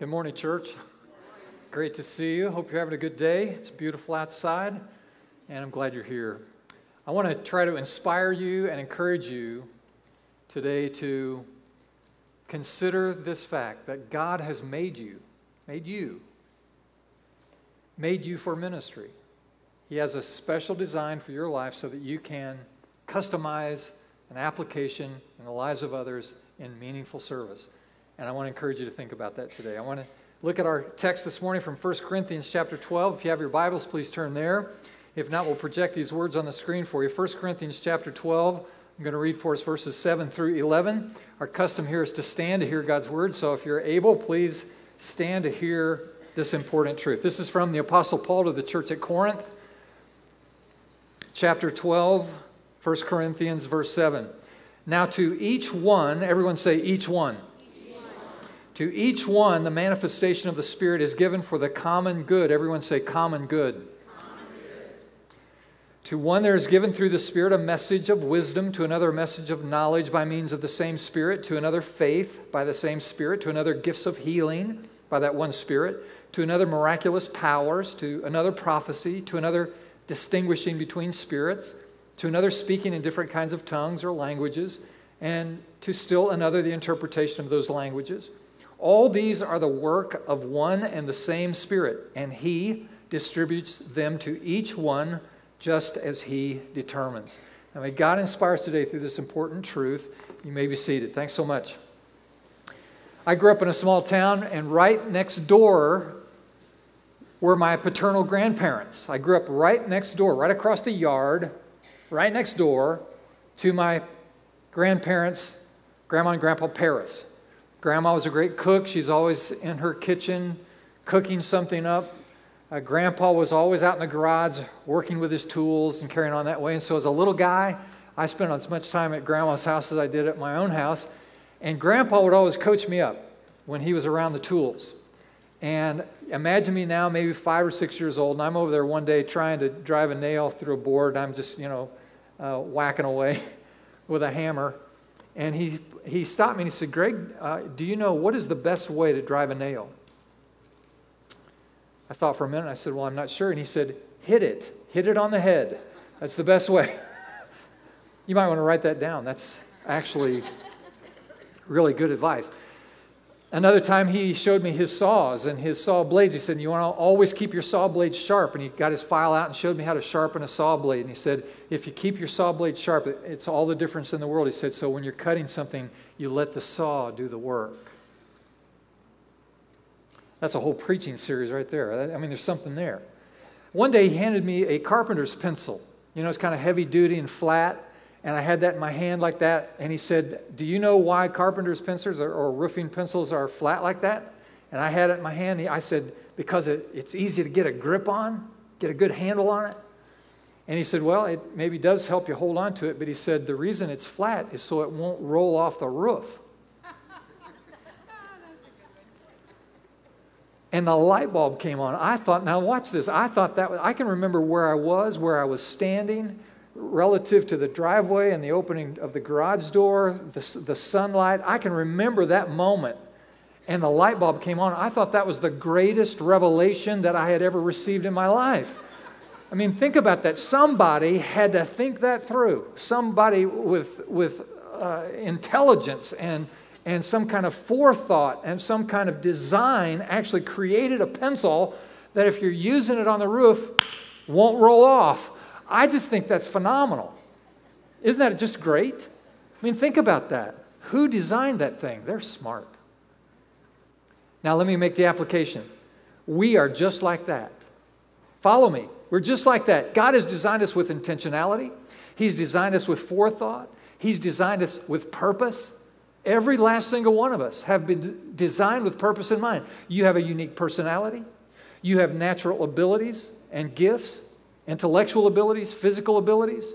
Good morning, church. Great to see you. Hope you're having a good day. It's beautiful outside, and I'm glad you're here. I want to try to inspire you and encourage you today to consider this fact that God has made you, made you, made you for ministry. He has a special design for your life so that you can customize an application in the lives of others in meaningful service. And I want to encourage you to think about that today. I want to look at our text this morning from 1 Corinthians chapter 12. If you have your Bibles, please turn there. If not, we'll project these words on the screen for you. 1 Corinthians chapter 12. I'm going to read for us verses 7 through 11. Our custom here is to stand to hear God's word. So if you're able, please stand to hear this important truth. This is from the Apostle Paul to the church at Corinth, chapter 12, 1 Corinthians, verse 7. Now, to each one, everyone say, each one. To each one, the manifestation of the Spirit is given for the common good. Everyone say, common good. To one, there is given through the Spirit a message of wisdom, to another, a message of knowledge by means of the same Spirit, to another, faith by the same Spirit, to another, gifts of healing by that one Spirit, to another, miraculous powers, to another, prophecy, to another, distinguishing between spirits, to another, speaking in different kinds of tongues or languages, and to still another, the interpretation of those languages. All these are the work of one and the same Spirit, and He distributes them to each one just as He determines. And may God inspire us today through this important truth. You may be seated. Thanks so much. I grew up in a small town, and right next door were my paternal grandparents. I grew up right next door, right across the yard, right next door to my grandparents, Grandma and Grandpa Paris. Grandma was a great cook. She's always in her kitchen cooking something up. Uh, Grandpa was always out in the garage working with his tools and carrying on that way. And so, as a little guy, I spent as much time at Grandma's house as I did at my own house. And Grandpa would always coach me up when he was around the tools. And imagine me now, maybe five or six years old, and I'm over there one day trying to drive a nail through a board. I'm just, you know, uh, whacking away with a hammer. And he, he stopped me and he said, Greg, uh, do you know what is the best way to drive a nail? I thought for a minute. I said, Well, I'm not sure. And he said, Hit it. Hit it on the head. That's the best way. you might want to write that down. That's actually really good advice. Another time he showed me his saws and his saw blades. He said, You want to always keep your saw blades sharp. And he got his file out and showed me how to sharpen a saw blade. And he said, If you keep your saw blade sharp, it's all the difference in the world. He said, So when you're cutting something, you let the saw do the work. That's a whole preaching series right there. I mean, there's something there. One day he handed me a carpenter's pencil. You know, it's kind of heavy duty and flat and I had that in my hand like that. And he said, Do you know why carpenter's pencils or, or roofing pencils are flat like that? And I had it in my hand. I said, Because it, it's easy to get a grip on, get a good handle on it. And he said, Well, it maybe does help you hold on to it, but he said, The reason it's flat is so it won't roll off the roof. and the light bulb came on. I thought, now watch this. I thought that was, I can remember where I was, where I was standing relative to the driveway and the opening of the garage door, the, the sunlight. I can remember that moment. And the light bulb came on. I thought that was the greatest revelation that I had ever received in my life. I mean, think about that. Somebody had to think that through. Somebody with, with uh, intelligence and, and some kind of forethought and some kind of design actually created a pencil that, if you're using it on the roof, won't roll off. I just think that's phenomenal. Isn't that just great? I mean, think about that. Who designed that thing? They're smart. Now, let me make the application. We are just like that. Follow me. We're just like that. God has designed us with intentionality, He's designed us with forethought, He's designed us with purpose. Every last single one of us have been designed with purpose in mind. You have a unique personality, you have natural abilities and gifts intellectual abilities, physical abilities.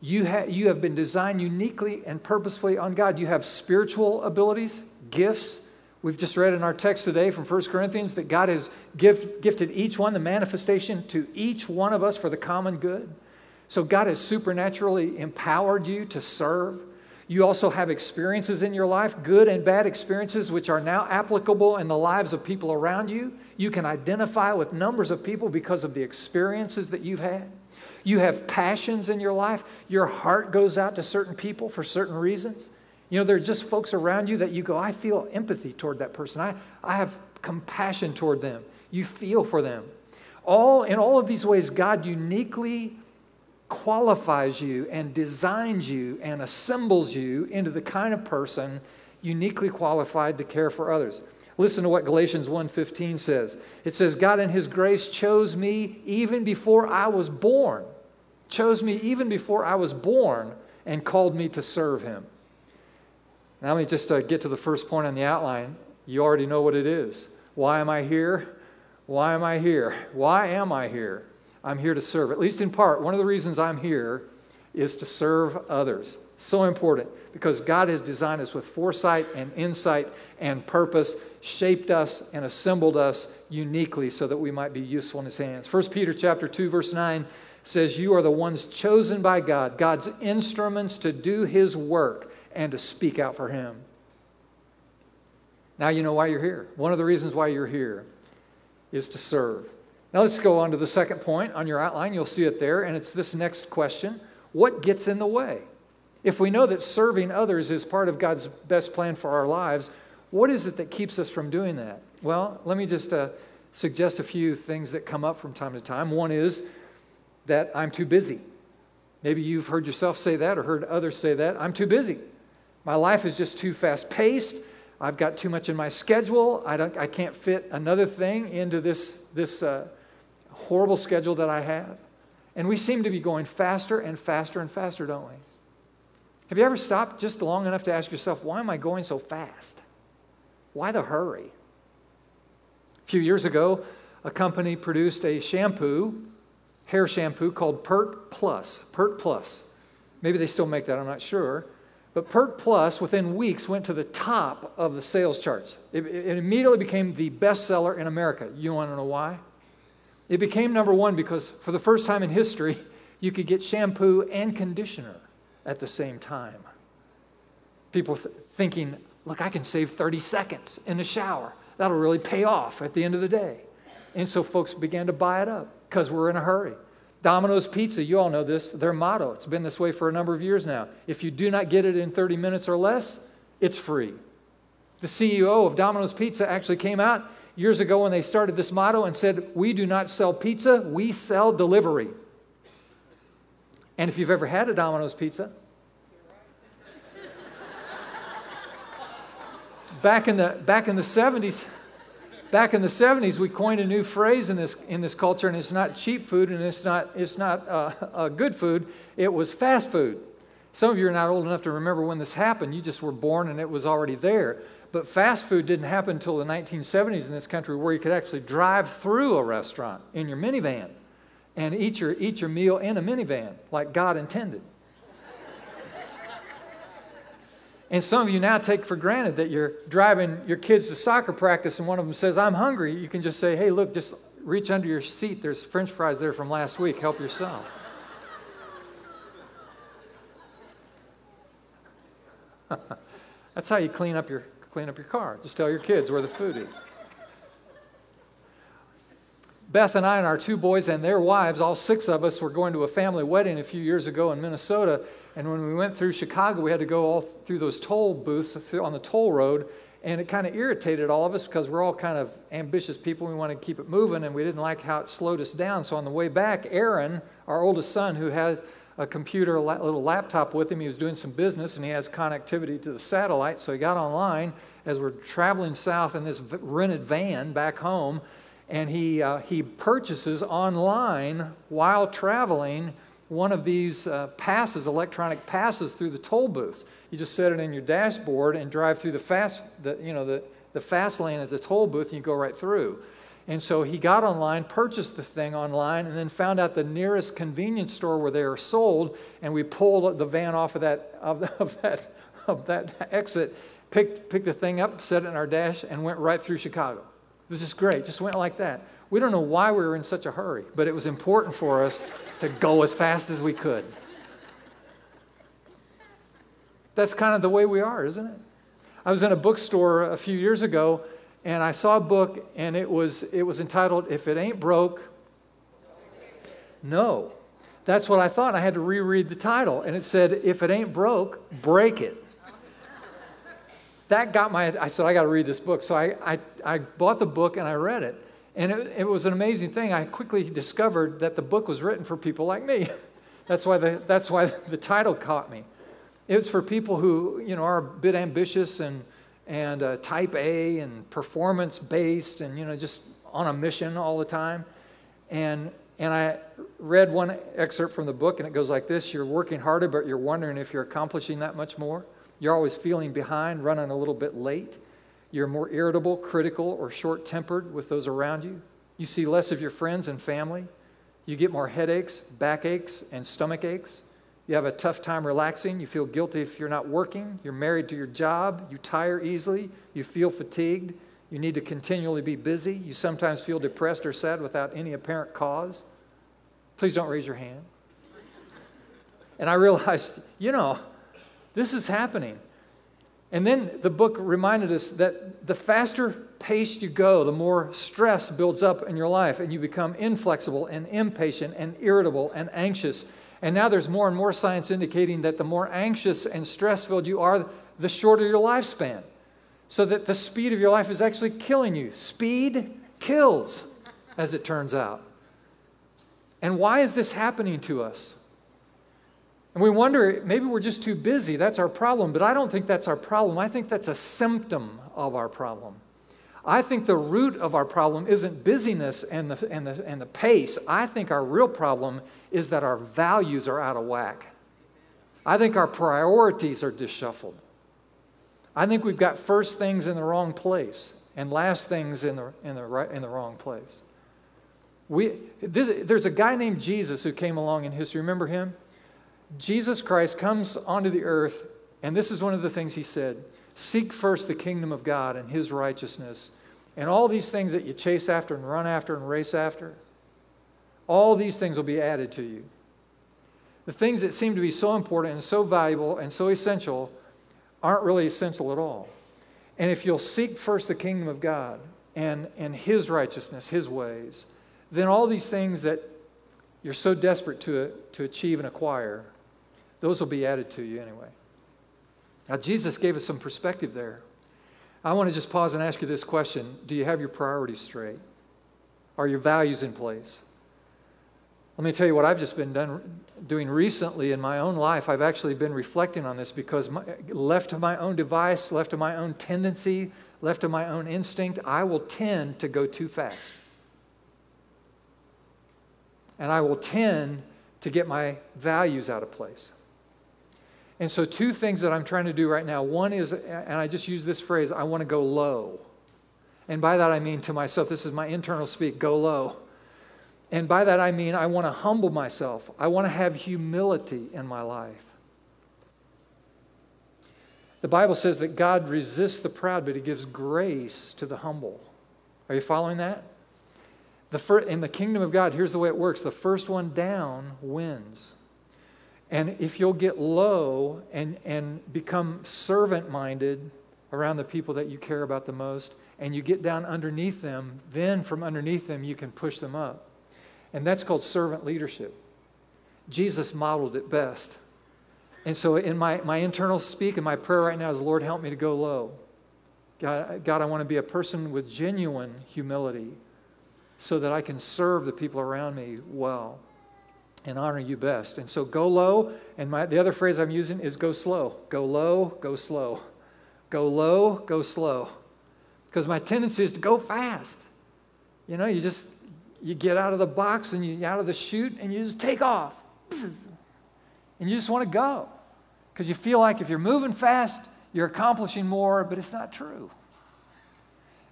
You, ha- you have been designed uniquely and purposefully on God. You have spiritual abilities, gifts. We've just read in our text today from 1 Corinthians that God has gift, gifted each one the manifestation to each one of us for the common good. So God has supernaturally empowered you to serve. You also have experiences in your life, good and bad experiences, which are now applicable in the lives of people around you. You can identify with numbers of people because of the experiences that you've had. You have passions in your life. Your heart goes out to certain people for certain reasons. You know, there are just folks around you that you go, I feel empathy toward that person. I, I have compassion toward them. You feel for them. All in all of these ways, God uniquely qualifies you and designs you and assembles you into the kind of person uniquely qualified to care for others. Listen to what Galatians 1:15 says. It says God in his grace chose me even before I was born. Chose me even before I was born and called me to serve him. Now let me just uh, get to the first point on the outline. You already know what it is. Why am I here? Why am I here? Why am I here? I'm here to serve. At least in part, one of the reasons I'm here is to serve others. So important because God has designed us with foresight and insight and purpose, shaped us and assembled us uniquely so that we might be useful in his hands. 1 Peter chapter 2 verse 9 says you are the ones chosen by God, God's instruments to do his work and to speak out for him. Now you know why you're here. One of the reasons why you're here is to serve. Now let's go on to the second point on your outline. You'll see it there, and it's this next question What gets in the way? If we know that serving others is part of God's best plan for our lives, what is it that keeps us from doing that? Well, let me just uh, suggest a few things that come up from time to time. One is that I'm too busy. Maybe you've heard yourself say that or heard others say that. I'm too busy. My life is just too fast paced. I've got too much in my schedule. I, don't, I can't fit another thing into this, this uh, horrible schedule that I have. And we seem to be going faster and faster and faster, don't we? Have you ever stopped just long enough to ask yourself, why am I going so fast? Why the hurry? A few years ago, a company produced a shampoo, hair shampoo called Pert Plus. Pert Plus. Maybe they still make that, I'm not sure. But Pert Plus, within weeks, went to the top of the sales charts. It, it immediately became the bestseller in America. You want to know why? It became number one because for the first time in history, you could get shampoo and conditioner at the same time. People th- thinking, look, I can save 30 seconds in the shower. That'll really pay off at the end of the day. And so folks began to buy it up because we're in a hurry. Domino's Pizza, you all know this, their motto, it's been this way for a number of years now. If you do not get it in 30 minutes or less, it's free. The CEO of Domino's Pizza actually came out years ago when they started this motto and said, We do not sell pizza, we sell delivery. And if you've ever had a Domino's pizza, back in the, back in the 70s, back in the 70s, we coined a new phrase in this, in this culture, and it's not cheap food and it's not, it's not uh, uh, good food, it was fast food. Some of you are not old enough to remember when this happened. You just were born and it was already there. But fast food didn't happen until the 1970s in this country where you could actually drive through a restaurant in your minivan and eat your, eat your meal in a minivan like God intended. and some of you now take for granted that you're driving your kids to soccer practice and one of them says, I'm hungry. You can just say, hey, look, just reach under your seat. There's french fries there from last week. Help yourself. That's how you clean up your clean up your car. Just tell your kids where the food is. Beth and I and our two boys and their wives, all six of us, were going to a family wedding a few years ago in Minnesota. And when we went through Chicago, we had to go all through those toll booths on the toll road. And it kind of irritated all of us because we're all kind of ambitious people. We want to keep it moving, and we didn't like how it slowed us down. So on the way back, Aaron, our oldest son, who has a computer, a little laptop with him. He was doing some business and he has connectivity to the satellite. So he got online as we're traveling south in this rented van back home. And he, uh, he purchases online while traveling one of these uh, passes, electronic passes through the toll booths. You just set it in your dashboard and drive through the fast, the, you know, the, the fast lane at the toll booth and you go right through. And so he got online, purchased the thing online, and then found out the nearest convenience store where they are sold. And we pulled the van off of that, of, of that, of that exit, picked, picked the thing up, set it in our dash, and went right through Chicago. It was just great, just went like that. We don't know why we were in such a hurry, but it was important for us to go as fast as we could. That's kind of the way we are, isn't it? I was in a bookstore a few years ago and I saw a book and it was it was entitled If It Ain't Broke No. That's what I thought. I had to reread the title and it said If it ain't broke, break it. that got my I said I got to read this book. So I, I I bought the book and I read it. And it, it was an amazing thing. I quickly discovered that the book was written for people like me. that's why the that's why the title caught me. It was for people who, you know, are a bit ambitious and, and uh, type A and performance based and, you know, just on a mission all the time. And, and I read one excerpt from the book, and it goes like this You're working harder, but you're wondering if you're accomplishing that much more. You're always feeling behind, running a little bit late. You're more irritable, critical, or short tempered with those around you. You see less of your friends and family. You get more headaches, backaches, and stomach aches. You have a tough time relaxing. You feel guilty if you're not working. You're married to your job. You tire easily. You feel fatigued. You need to continually be busy. You sometimes feel depressed or sad without any apparent cause. Please don't raise your hand. And I realized, you know, this is happening. And then the book reminded us that the faster pace you go, the more stress builds up in your life, and you become inflexible and impatient and irritable and anxious and now there's more and more science indicating that the more anxious and stress filled you are, the shorter your lifespan. So that the speed of your life is actually killing you. Speed kills, as it turns out. And why is this happening to us? And we wonder, maybe we're just too busy. That's our problem. But I don't think that's our problem. I think that's a symptom of our problem. I think the root of our problem isn't busyness and the, and, the, and the pace. I think our real problem is that our values are out of whack. I think our priorities are disshuffled. I think we've got first things in the wrong place and last things in the, in the, right, in the wrong place. We, this, there's a guy named Jesus who came along in history. Remember him? Jesus Christ comes onto the earth, and this is one of the things he said Seek first the kingdom of God and his righteousness. And all these things that you chase after and run after and race after, all these things will be added to you. The things that seem to be so important and so valuable and so essential aren't really essential at all. And if you'll seek first the kingdom of God and, and his righteousness, his ways, then all these things that you're so desperate to, to achieve and acquire, those will be added to you anyway. Now, Jesus gave us some perspective there. I want to just pause and ask you this question Do you have your priorities straight? Are your values in place? Let me tell you what I've just been done, doing recently in my own life. I've actually been reflecting on this because my, left to my own device, left to my own tendency, left to my own instinct, I will tend to go too fast. And I will tend to get my values out of place. And so, two things that I'm trying to do right now one is, and I just use this phrase, I want to go low. And by that I mean to myself, this is my internal speak, go low. And by that I mean I want to humble myself. I want to have humility in my life. The Bible says that God resists the proud, but He gives grace to the humble. Are you following that? The first, in the kingdom of God, here's the way it works the first one down wins. And if you'll get low and, and become servant minded around the people that you care about the most, and you get down underneath them, then from underneath them you can push them up. And that's called servant leadership. Jesus modeled it best. And so, in my, my internal speak and my prayer right now is, Lord, help me to go low. God, God, I want to be a person with genuine humility so that I can serve the people around me well and honor you best. And so go low, and my, the other phrase I'm using is go slow. Go low, go slow. Go low, go slow. Because my tendency is to go fast. You know, you just you get out of the box and you out of the chute and you just take off. And you just want to go. Because you feel like if you're moving fast, you're accomplishing more, but it's not true.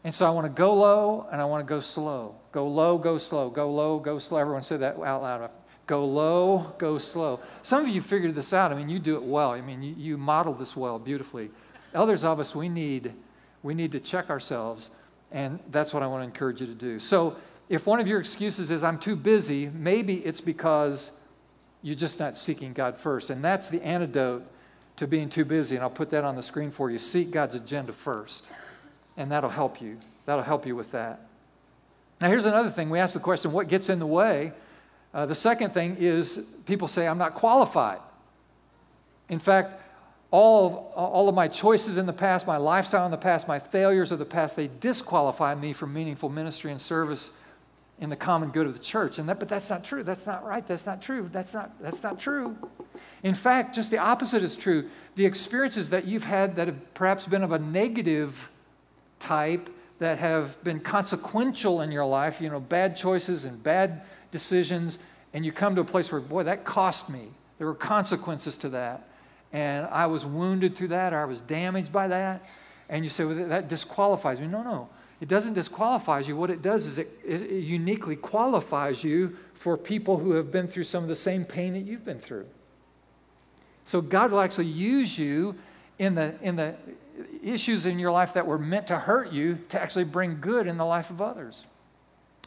And so I want to go low and I want to go slow. Go low, go slow. Go low, go slow. Everyone say that out loud. Go low, go slow. Some of you figured this out. I mean, you do it well. I mean, you, you model this well, beautifully. Others of us, we need, we need to check ourselves, and that's what I want to encourage you to do. So, if one of your excuses is, I'm too busy, maybe it's because you're just not seeking God first. And that's the antidote to being too busy. And I'll put that on the screen for you. Seek God's agenda first, and that'll help you. That'll help you with that. Now, here's another thing. We ask the question what gets in the way? Uh, the second thing is people say, I'm not qualified. In fact, all of, all of my choices in the past, my lifestyle in the past, my failures of the past, they disqualify me from meaningful ministry and service in the common good of the church. And that, but that's not true. That's not right. That's not true. That's not, that's not true. In fact, just the opposite is true. The experiences that you've had that have perhaps been of a negative type, that have been consequential in your life, you know, bad choices and bad decisions, and you come to a place where, boy, that cost me. There were consequences to that. And I was wounded through that, or I was damaged by that. And you say, well, that disqualifies me. No, no. It doesn't disqualify you. What it does is it, it uniquely qualifies you for people who have been through some of the same pain that you've been through. So God will actually use you in the, in the issues in your life that were meant to hurt you to actually bring good in the life of others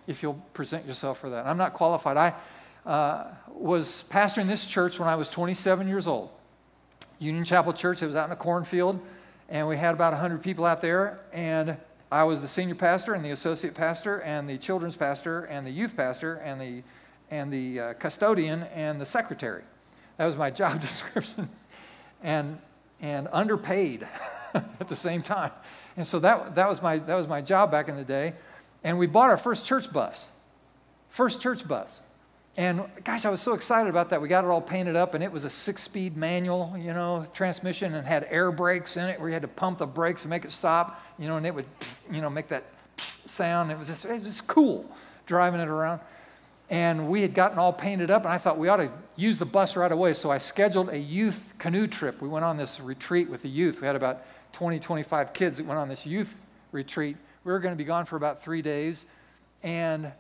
if you'll present yourself for that. I'm not qualified. I uh, was pastoring this church when I was 27 years old. Union Chapel Church, it was out in a cornfield, and we had about 100 people out there, and I was the senior pastor and the associate pastor and the children's pastor and the youth pastor and the, and the uh, custodian and the secretary. That was my job description. and, and underpaid at the same time. And so that, that, was my, that was my job back in the day. And we bought our first church bus. First church bus. And gosh, I was so excited about that. We got it all painted up, and it was a six speed manual, you know, transmission and had air brakes in it where you had to pump the brakes and make it stop, you know, and it would, you know, make that sound. It was just, it was cool driving it around. And we had gotten all painted up, and I thought we ought to use the bus right away. So I scheduled a youth canoe trip. We went on this retreat with the youth. We had about 20, 25 kids that went on this youth retreat. We were going to be gone for about three days. And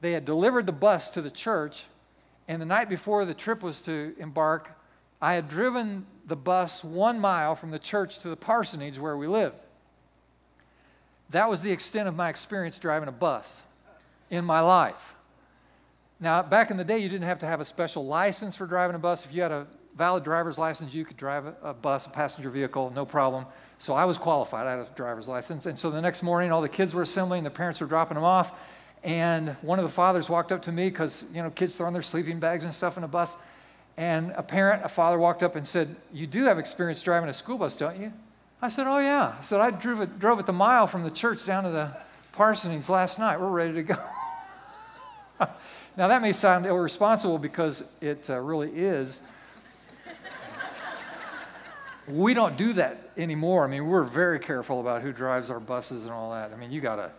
they had delivered the bus to the church. And the night before the trip was to embark, I had driven the bus one mile from the church to the parsonage where we lived. That was the extent of my experience driving a bus in my life. Now, back in the day, you didn't have to have a special license for driving a bus. If you had a valid driver's license, you could drive a, bus, a passenger vehicle, no problem. So I was qualified. I had a driver's license. And so the next morning, all the kids were assembling, the parents were dropping them off. And one of the fathers walked up to me because, you know, kids throwing their sleeping bags and stuff in a bus. And a parent, a father walked up and said, You do have experience driving a school bus, don't you? I said, Oh, yeah. I said, I drove it, drove it the mile from the church down to the parsonage last night. We're ready to go. now, that may sound irresponsible because it uh, really is we don't do that anymore. I mean, we're very careful about who drives our buses and all that. I mean, you gotta,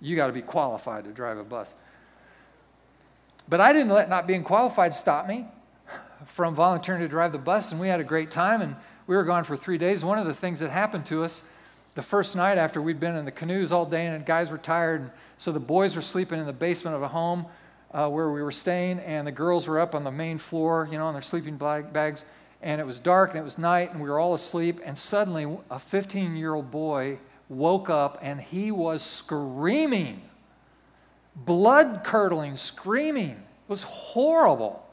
you gotta be qualified to drive a bus. But I didn't let not being qualified stop me from volunteering to drive the bus, and we had a great time. And we were gone for three days. One of the things that happened to us the first night after we'd been in the canoes all day, and the guys were tired, and so the boys were sleeping in the basement of a home uh, where we were staying, and the girls were up on the main floor, you know, on their sleeping bags and it was dark and it was night and we were all asleep and suddenly a 15 year old boy woke up and he was screaming. Blood curdling screaming. It was horrible.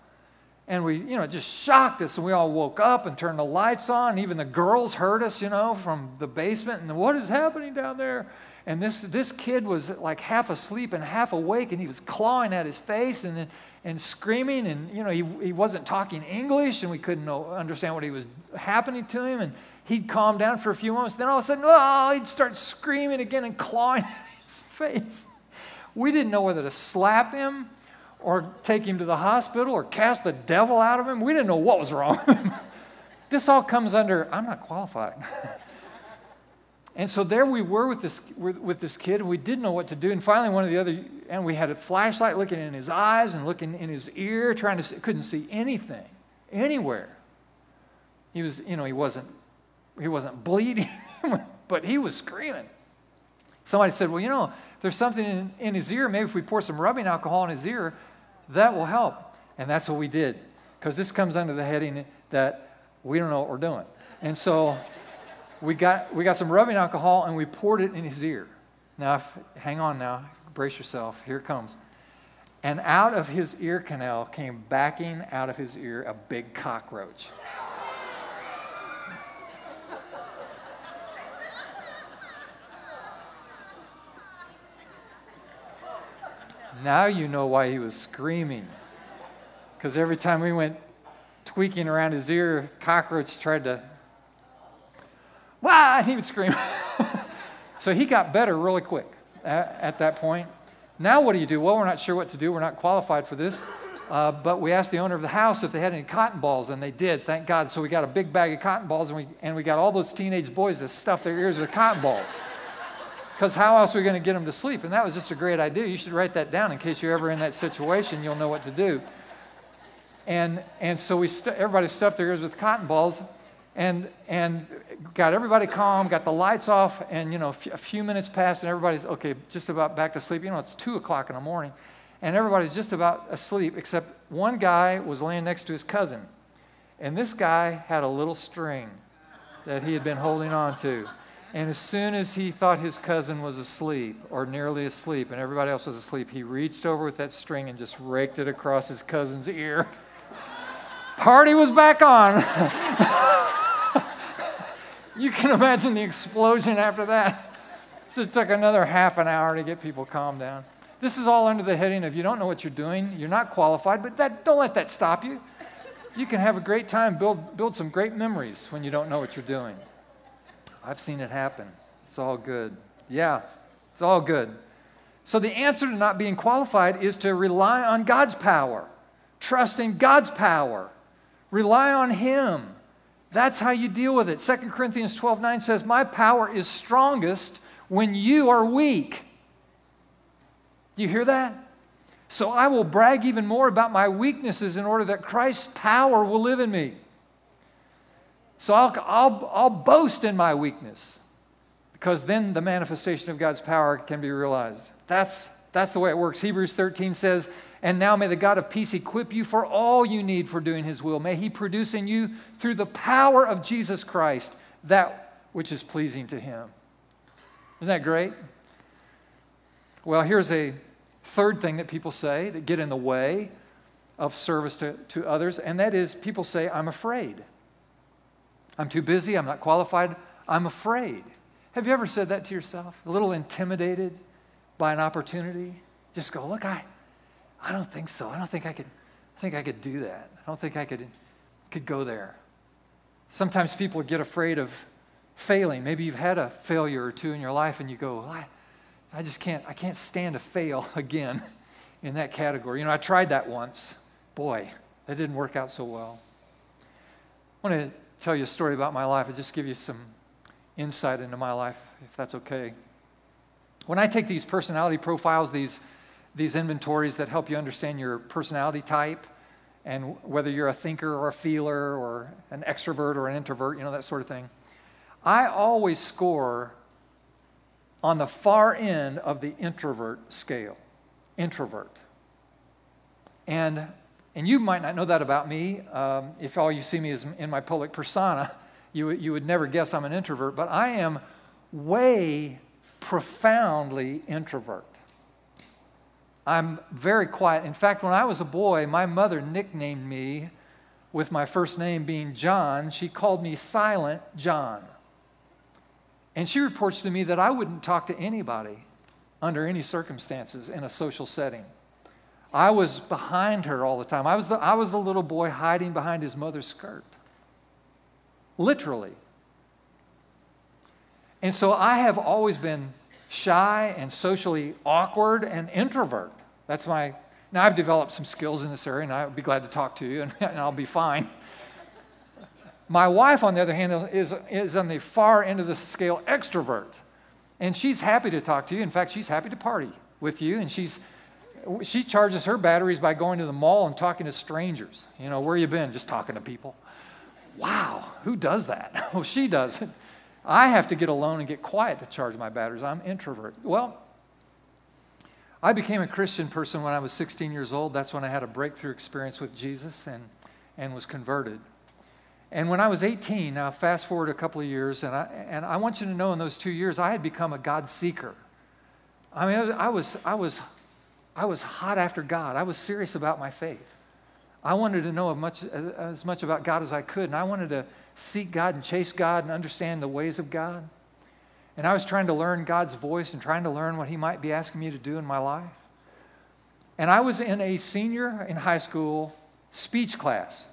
And we you know just shocked us and we all woke up and turned the lights on even the girls heard us you know from the basement and what is happening down there? And this this kid was like half asleep and half awake and he was clawing at his face and then and screaming and you know he, he wasn't talking english and we couldn't know, understand what he was happening to him and he'd calm down for a few moments. Then all of a sudden oh he'd start screaming again and clawing at his face. We didn't know whether to slap him or take him to the hospital or cast the devil out of him. We didn't know what was wrong this all comes under i'm not qualified. And so there we were with this, with this kid, and we didn't know what to do. And finally, one of the other, and we had a flashlight looking in his eyes and looking in his ear, trying to, see, couldn't see anything, anywhere. He was, you know, he wasn't, he wasn't bleeding, but he was screaming. Somebody said, well, you know, there's something in, in his ear. Maybe if we pour some rubbing alcohol in his ear, that will help. And that's what we did, because this comes under the heading that we don't know what we're doing. And so we got, we got some rubbing alcohol and we poured it in his ear. Now, if, hang on now, brace yourself, here it comes. And out of his ear canal came backing out of his ear a big cockroach. now you know why he was screaming. Because every time we went tweaking around his ear, cockroach tried to, wow, he would scream. so he got better really quick at, at, that point. Now what do you do? Well, we're not sure what to do. We're not qualified for this. Uh, but we asked the owner of the house if they had any cotton balls, and they did, thank God. So we got a big bag of cotton balls, and we, and we got all those teenage boys to stuff their ears with cotton balls. Because how else are we going to get them to sleep? And that was just a great idea. You should write that down in case you're ever in that situation. You'll know what to do. And, and so we st- everybody stuffed their ears with cotton balls and, and got everybody calm, got the lights off, and, you know, a, few minutes passed, and everybody's, okay, just about back to sleep. You know, it's 2 o'clock in the morning, and everybody's just about asleep, except one guy was laying next to his cousin. And this guy had a little string that he had been holding on to. And as soon as he thought his cousin was asleep or nearly asleep and everybody else was asleep, he reached over with that string and just raked it across his cousin's ear. Party was back on. you can imagine the explosion after that. So it took another half an hour to get people calmed down. This is all under the heading of you don't know what you're doing, you're not qualified, but that, don't let that stop you. You can have a great time, build, build some great memories when you don't know what you're doing. I've seen it happen. It's all good. Yeah, it's all good. So the answer to not being qualified is to rely on God's power, trust in God's power. Rely on Him. That's how you deal with it. 2 Corinthians 12 9 says, My power is strongest when you are weak. Do you hear that? So I will brag even more about my weaknesses in order that Christ's power will live in me. So I'll, I'll, I'll boast in my weakness because then the manifestation of God's power can be realized. That's, that's the way it works. Hebrews 13 says, and now may the God of peace equip you for all you need for doing his will. May he produce in you, through the power of Jesus Christ, that which is pleasing to him. Isn't that great? Well, here's a third thing that people say that get in the way of service to, to others, and that is people say, I'm afraid. I'm too busy, I'm not qualified, I'm afraid. Have you ever said that to yourself? A little intimidated by an opportunity? Just go, look, I, I don't think so. I don't think I could think I could do that. I don't think I could could go there. Sometimes people get afraid of failing. Maybe you've had a failure or two in your life and you go, I, I just can't I can't stand to fail again in that category. You know, I tried that once. Boy, that didn't work out so well. I want to tell you a story about my life and just give you some insight into my life, if that's okay. When I take these personality profiles, these these inventories that help you understand your personality type and whether you're a thinker or a feeler or an extrovert or an introvert, you know, that sort of thing. I always score on the far end of the introvert scale. Introvert. And, and you might not know that about me. Um, if all you see me is in my public persona, you, you would never guess I'm an introvert, but I am way profoundly introvert. I'm very quiet. In fact, when I was a boy, my mother nicknamed me with my first name being John. She called me Silent John. And she reports to me that I wouldn't talk to anybody under any circumstances in a social setting. I was behind her all the time. I was the, I was the little boy hiding behind his mother's skirt. Literally. And so I have always been shy and socially awkward and introvert. That's my, now I've developed some skills in this area and I'll be glad to talk to you and, and I'll be fine. My wife, on the other hand, is, is on the far end of the scale, extrovert. And she's happy to talk to you. In fact, she's happy to party with you. And she's, she charges her batteries by going to the mall and talking to strangers. You know, where you been? Just talking to people. Wow, who does that? Well, she does. I have to get alone and get quiet to charge my batteries. I'm introvert. Well, I became a Christian person when I was 16 years old. That's when I had a breakthrough experience with Jesus and, and was converted. And when I was 18, now fast forward a couple of years, and I, and I want you to know in those two years, I had become a God seeker. I mean, I was, I was, I was hot after God. I was serious about my faith. I wanted to know as much, as, as much about God as I could, and I wanted to seek God and chase God and understand the ways of God. And I was trying to learn God's voice and trying to learn what He might be asking me to do in my life. And I was in a senior in high school speech class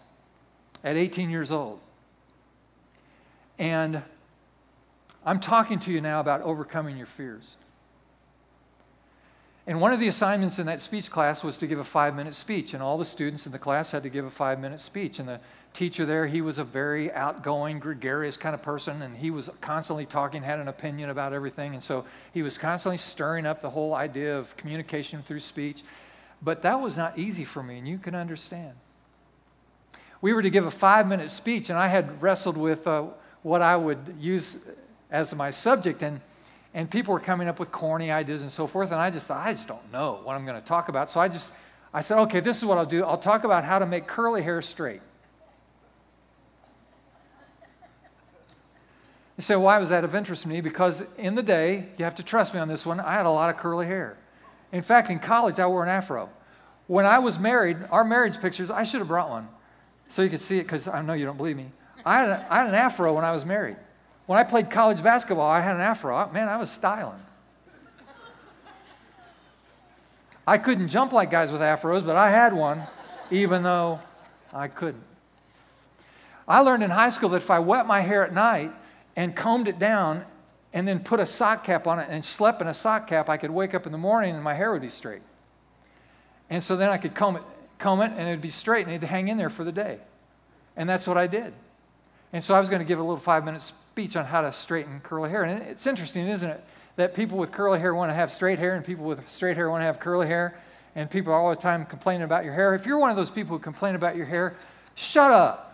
at 18 years old. And I'm talking to you now about overcoming your fears. And one of the assignments in that speech class was to give a five minute speech, and all the students in the class had to give a five minute speech. And the teacher there, he was a very outgoing, gregarious kind of person, and he was constantly talking, had an opinion about everything. And so he was constantly stirring up the whole idea of communication through speech. But that was not easy for me, and you can understand. We were to give a five minute speech, and I had wrestled with uh, what I would use as my subject. And and people were coming up with corny ideas and so forth and i just thought i just don't know what i'm going to talk about so i just i said okay this is what i'll do i'll talk about how to make curly hair straight you say why was that of interest to me because in the day you have to trust me on this one i had a lot of curly hair in fact in college i wore an afro when i was married our marriage pictures i should have brought one so you could see it because i know you don't believe me I had, a, I had an afro when i was married when I played college basketball, I had an afro. Man, I was styling. I couldn't jump like guys with afros, but I had one, even though I couldn't. I learned in high school that if I wet my hair at night and combed it down and then put a sock cap on it and slept in a sock cap, I could wake up in the morning and my hair would be straight. And so then I could comb it, comb it and it'd be straight and it'd hang in there for the day. And that's what I did. And so I was going to give a little five minute speech on how to straighten curly hair. And it's interesting, isn't it, that people with curly hair want to have straight hair and people with straight hair want to have curly hair. And people are all the time complaining about your hair. If you're one of those people who complain about your hair, shut up.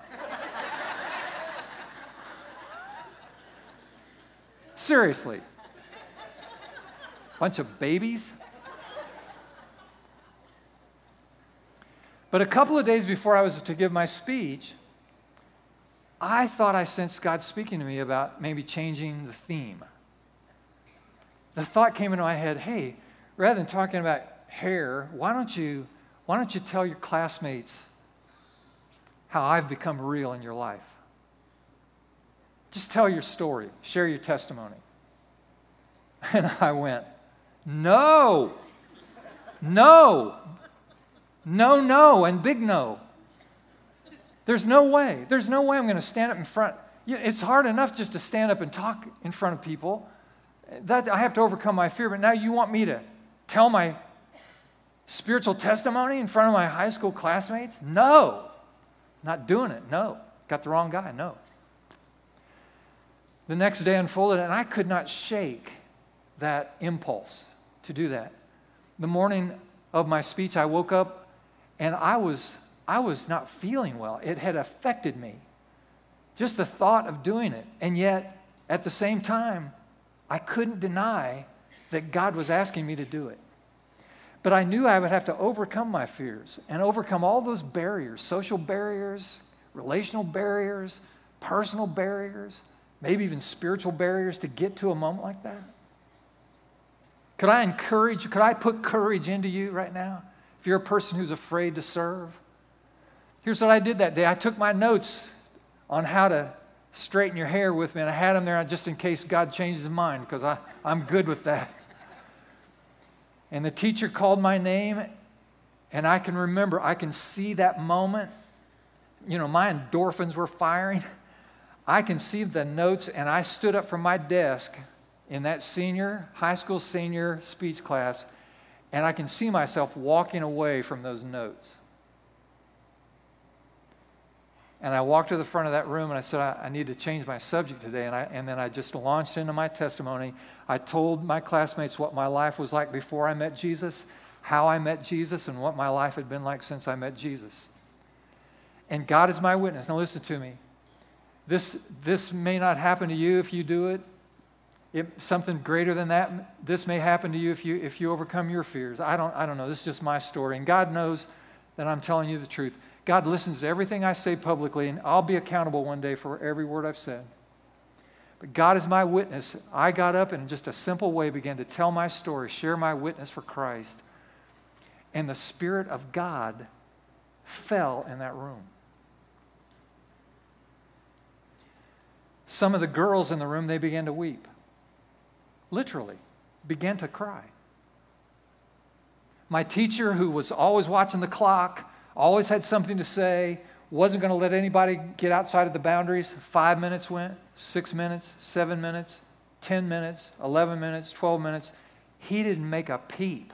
Seriously. Bunch of babies. But a couple of days before I was to give my speech, I thought I sensed God speaking to me about maybe changing the theme. The thought came into my head hey, rather than talking about hair, why don't you, why don't you tell your classmates how I've become real in your life? Just tell your story, share your testimony. And I went, no, no, no, no, and big no. There's no way. There's no way I'm going to stand up in front. It's hard enough just to stand up and talk in front of people. That I have to overcome my fear. But now you want me to tell my spiritual testimony in front of my high school classmates? No. Not doing it. No. Got the wrong guy. No. The next day unfolded, and I could not shake that impulse to do that. The morning of my speech, I woke up and I was I was not feeling well. It had affected me. Just the thought of doing it. And yet, at the same time, I couldn't deny that God was asking me to do it. But I knew I would have to overcome my fears and overcome all those barriers social barriers, relational barriers, personal barriers, maybe even spiritual barriers to get to a moment like that. Could I encourage, you? could I put courage into you right now? If you're a person who's afraid to serve, Here's what I did that day I took my notes on how to straighten your hair with me, and I had them there just in case God changes his mind because I'm good with that. And the teacher called my name, and I can remember, I can see that moment. You know, my endorphins were firing. I can see the notes, and I stood up from my desk in that senior, high school senior speech class, and I can see myself walking away from those notes. And I walked to the front of that room and I said, I, I need to change my subject today. And, I, and then I just launched into my testimony. I told my classmates what my life was like before I met Jesus, how I met Jesus, and what my life had been like since I met Jesus. And God is my witness. Now, listen to me. This, this may not happen to you if you do it. it. Something greater than that, this may happen to you if you, if you overcome your fears. I don't, I don't know. This is just my story. And God knows that I'm telling you the truth. God listens to everything I say publicly, and I'll be accountable one day for every word I've said. But God is my witness. I got up and in just a simple way began to tell my story, share my witness for Christ. And the Spirit of God fell in that room. Some of the girls in the room, they began to weep. Literally, began to cry. My teacher, who was always watching the clock, always had something to say, wasn't going to let anybody get outside of the boundaries. Five minutes went, six minutes, seven minutes, 10 minutes, 11 minutes, 12 minutes. He didn't make a peep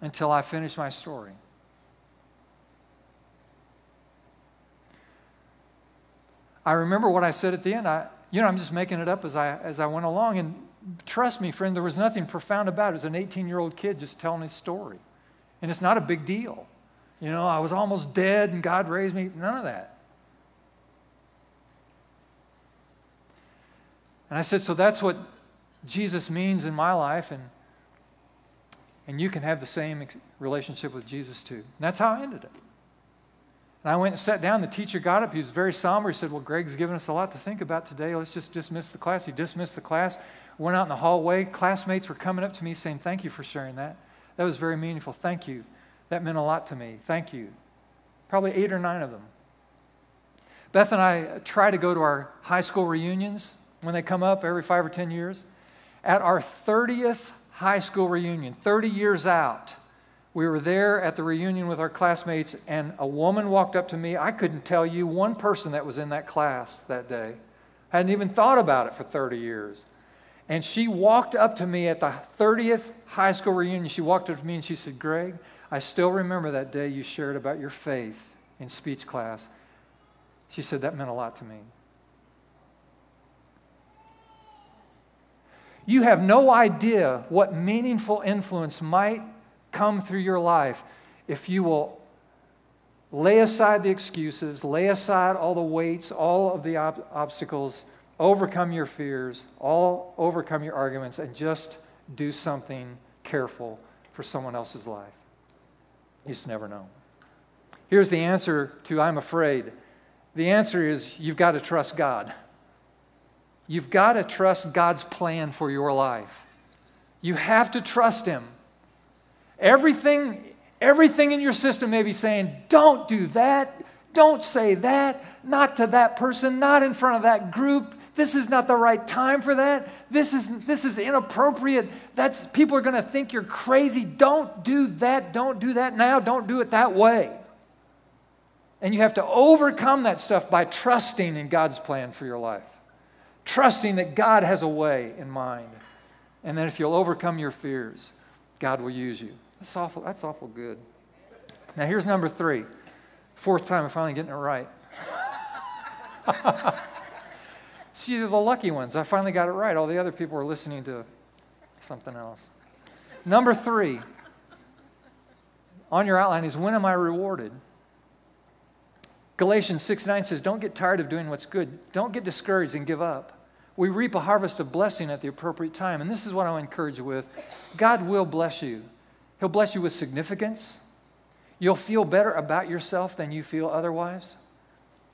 until I finished my story. I remember what I said at the end. I, you know, I'm just making it up as I, as I went along. And trust me, friend, there was nothing profound about it. It was an 18 year old kid just telling his story. And it's not a big deal. You know, I was almost dead and God raised me. None of that. And I said, So that's what Jesus means in my life. And, and you can have the same relationship with Jesus too. And that's how I ended it. And I went and sat down. The teacher got up. He was very somber. He said, Well, Greg's given us a lot to think about today. Let's just dismiss the class. He dismissed the class, went out in the hallway. Classmates were coming up to me saying, Thank you for sharing that. That was very meaningful. Thank you. That meant a lot to me. Thank you. Probably eight or nine of them. Beth and I try to go to our high school reunions when they come up every five or 10 years. At our 30th high school reunion, 30 years out, we were there at the reunion with our classmates, and a woman walked up to me. I couldn't tell you one person that was in that class that day. I Hadn't even thought about it for 30 years. And she walked up to me at the 30th high school reunion. She walked up to me and she said, Greg, I still remember that day you shared about your faith in speech class. She said, That meant a lot to me. You have no idea what meaningful influence might come through your life if you will lay aside the excuses, lay aside all the weights, all of the ob- obstacles, overcome your fears, all overcome your arguments, and just do something careful for someone else's life. You just never know. Here's the answer to I'm afraid. The answer is you've got to trust God. You've got to trust God's plan for your life. You have to trust Him. Everything, everything in your system may be saying, don't do that, don't say that, not to that person, not in front of that group. This is not the right time for that. This is, this is inappropriate. That's, people are going to think you're crazy. Don't do that. Don't do that now. Don't do it that way. And you have to overcome that stuff by trusting in God's plan for your life, trusting that God has a way in mind. And then if you'll overcome your fears, God will use you. That's awful, that's awful good. Now, here's number three. Fourth time I'm finally getting it right. See, you're the lucky ones. I finally got it right. All the other people were listening to something else. Number three on your outline is when am I rewarded? Galatians 6 9 says, Don't get tired of doing what's good. Don't get discouraged and give up. We reap a harvest of blessing at the appropriate time. And this is what I'll encourage you with God will bless you. He'll bless you with significance. You'll feel better about yourself than you feel otherwise.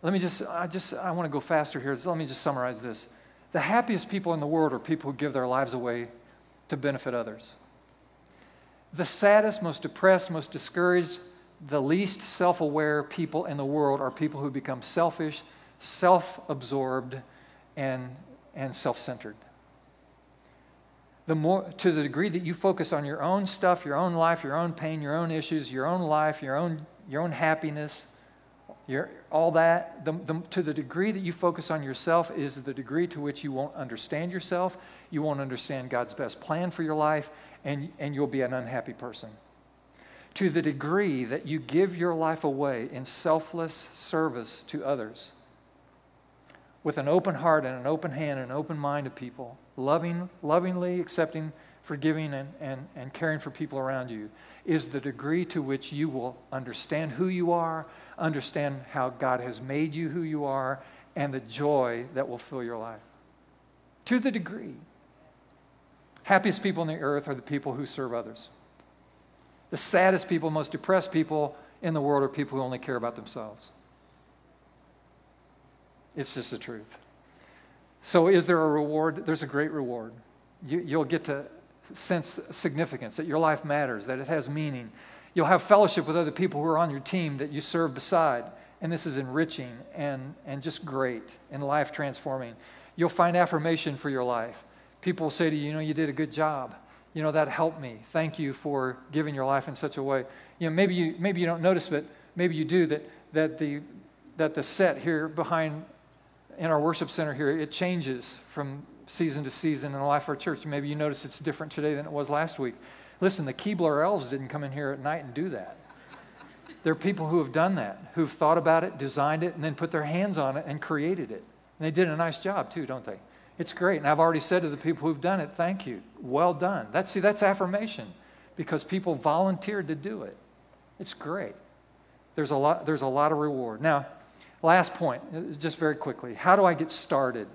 Let me just, I just, I want to go faster here. So let me just summarize this. The happiest people in the world are people who give their lives away to benefit others. The saddest, most depressed, most discouraged, the least self aware people in the world are people who become selfish, self absorbed, and, and self centered the more to the degree that you focus on your own stuff, your own life, your own pain, your own issues, your own life, your own your own happiness, your, all that, the, the, to the degree that you focus on yourself is the degree to which you won't understand yourself, you won't understand God's best plan for your life, and, and you'll be an unhappy person. To the degree that you give your life away in selfless service to others, with an open heart and an open hand and an open mind to people, loving, lovingly accepting, forgiving, and, and, and caring for people around you, is the degree to which you will understand who you are, understand how God has made you who you are, and the joy that will fill your life. To the degree. Happiest people on the earth are the people who serve others. The saddest people, most depressed people in the world are people who only care about themselves. It's just the truth. So, is there a reward? There's a great reward. You, will get to sense significance, that your life matters, that it has meaning. You'll have fellowship with other people who are on your team that you serve beside. And this is enriching and, and just great and life transforming. You'll find affirmation for your life. People will say to you, you know, you did a good job. you know, that helped me. Thank you for giving your life in such a way. You know, maybe you, maybe you don't notice, but maybe you do that, that, the, that the set here behind in our worship center here, it changes from season to season in the life of our church. Maybe you notice it's different today than it was last week. Listen, the Keebler elves didn't come in here at night and do that. There are people who have done that, who've thought about it, designed it, and then put their hands on it and created it. And they did a nice job too, don't they? It's great. And I've already said to the people who've done it, thank you. Well done. That's, see, that's affirmation because people volunteered to do it. It's great. There's a lot, there's a lot of reward. Now, last point, uh, just very quickly. How do I get started?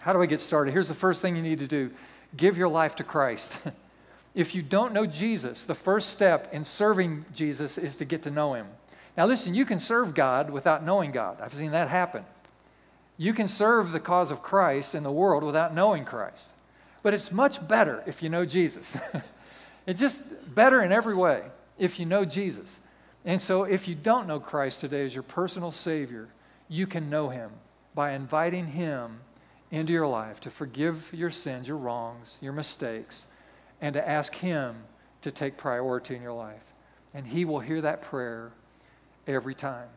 How do I get started? Here's the first thing you need to do give your life to Christ. if you don't know Jesus, the first step in serving Jesus is to get to know him. Now, listen, you can serve God without knowing God. I've seen that happen. You can serve the cause of Christ in the world without knowing Christ. But it's much better if you know Jesus. it's just better in every way if you know Jesus. And so, if you don't know Christ today as your personal Savior, you can know Him by inviting Him into your life to forgive your sins, your wrongs, your mistakes, and to ask Him to take priority in your life. And He will hear that prayer every time.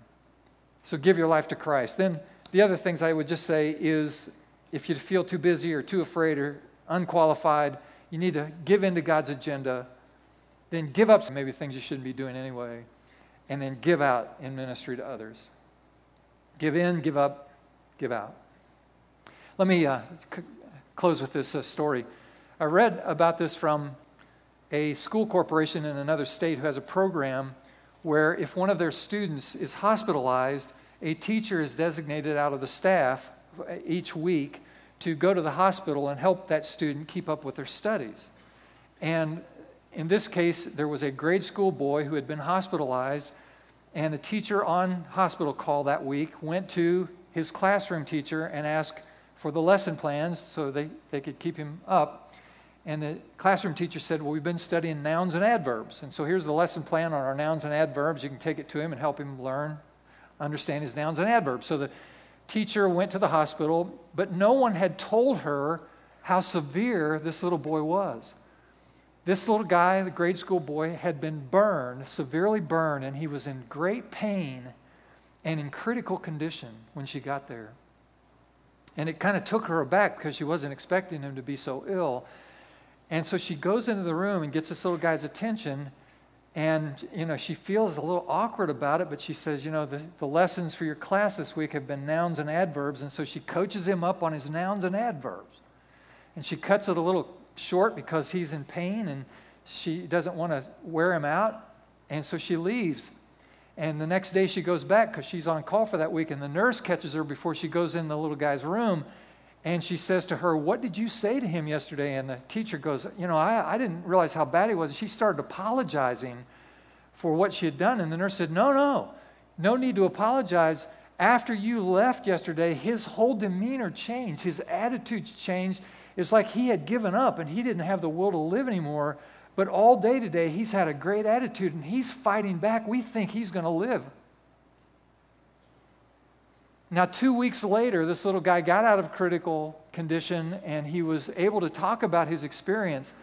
So give your life to Christ. Then the other things I would just say is if you feel too busy or too afraid or unqualified, you need to give in to God's agenda. Then give up maybe things you shouldn't be doing anyway. And then give out in ministry to others. Give in, give up, give out. Let me uh, c- close with this uh, story. I read about this from a school corporation in another state who has a program where if one of their students is hospitalized, a teacher is designated out of the staff each week to go to the hospital and help that student keep up with their studies. And in this case, there was a grade school boy who had been hospitalized, and the teacher on hospital call that week went to his classroom teacher and asked for the lesson plans so they, they could keep him up. And the classroom teacher said, Well, we've been studying nouns and adverbs. And so here's the lesson plan on our nouns and adverbs. You can take it to him and help him learn, understand his nouns and adverbs. So the teacher went to the hospital, but no one had told her how severe this little boy was. This little guy, the grade school boy, had been burned, severely burned, and he was in great pain and in critical condition when she got there. And it kind of took her aback because she wasn't expecting him to be so ill. And so she goes into the room and gets this little guy's attention. And, you know, she feels a little awkward about it, but she says, you know, the, the lessons for your class this week have been nouns and adverbs. And so she coaches him up on his nouns and adverbs. And she cuts it a little short because he's in pain and she doesn't want to wear him out. And so she leaves. And the next day she goes back because she's on call for that week. And the nurse catches her before she goes in the little guy's room and she says to her, What did you say to him yesterday? And the teacher goes, You know, I, I didn't realize how bad he was. She started apologizing for what she had done. And the nurse said, No, no, no need to apologize. After you left yesterday, his whole demeanor changed, his attitudes changed. It's like he had given up and he didn't have the will to live anymore. But all day today, he's had a great attitude and he's fighting back. We think he's going to live. Now, two weeks later, this little guy got out of critical condition and he was able to talk about his experience.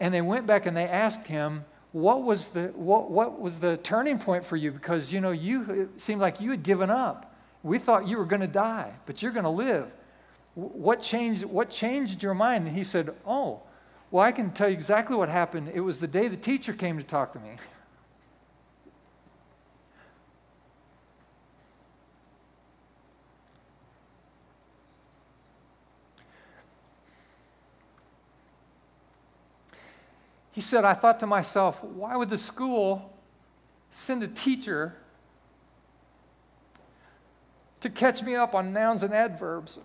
And they went back and they asked him, what was the, what, what was the turning point for you? Because, you know, you, it seemed like you had given up. We thought you were going to die, but you're going to live. What changed, what changed your mind? And he said, Oh, well, I can tell you exactly what happened. It was the day the teacher came to talk to me. He said, I thought to myself, why would the school send a teacher to catch me up on nouns and adverbs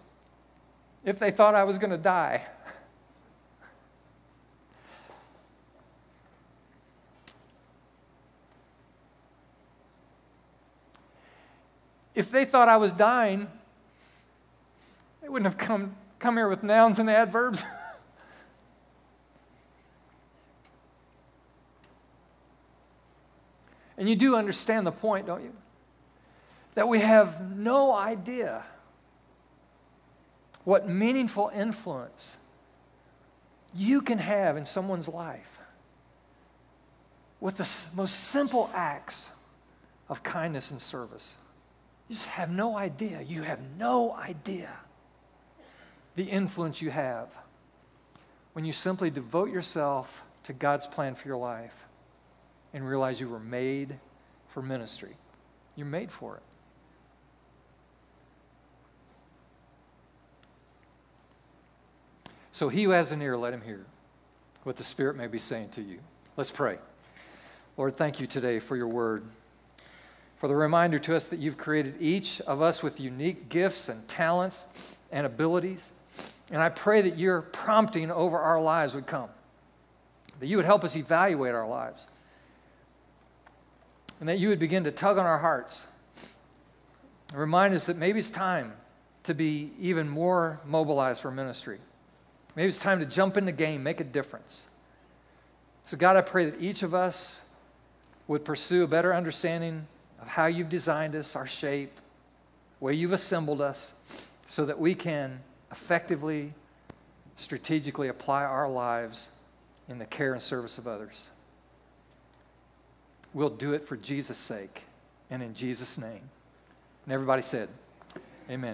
if they thought I was going to die? if they thought I was dying, they wouldn't have come, come here with nouns and adverbs. And you do understand the point, don't you? That we have no idea what meaningful influence you can have in someone's life with the most simple acts of kindness and service. You just have no idea. You have no idea the influence you have when you simply devote yourself to God's plan for your life and realize you were made for ministry. You're made for it. So he who has an ear, let him hear what the Spirit may be saying to you. Let's pray. Lord, thank you today for your word, for the reminder to us that you've created each of us with unique gifts and talents and abilities. And I pray that your prompting over our lives would come, that you would help us evaluate our lives, and that you would begin to tug on our hearts and remind us that maybe it's time to be even more mobilized for ministry. Maybe it's time to jump in the game, make a difference. So, God, I pray that each of us would pursue a better understanding of how you've designed us, our shape, where you've assembled us, so that we can effectively, strategically apply our lives in the care and service of others. We'll do it for Jesus' sake and in Jesus' name. And everybody said, Amen.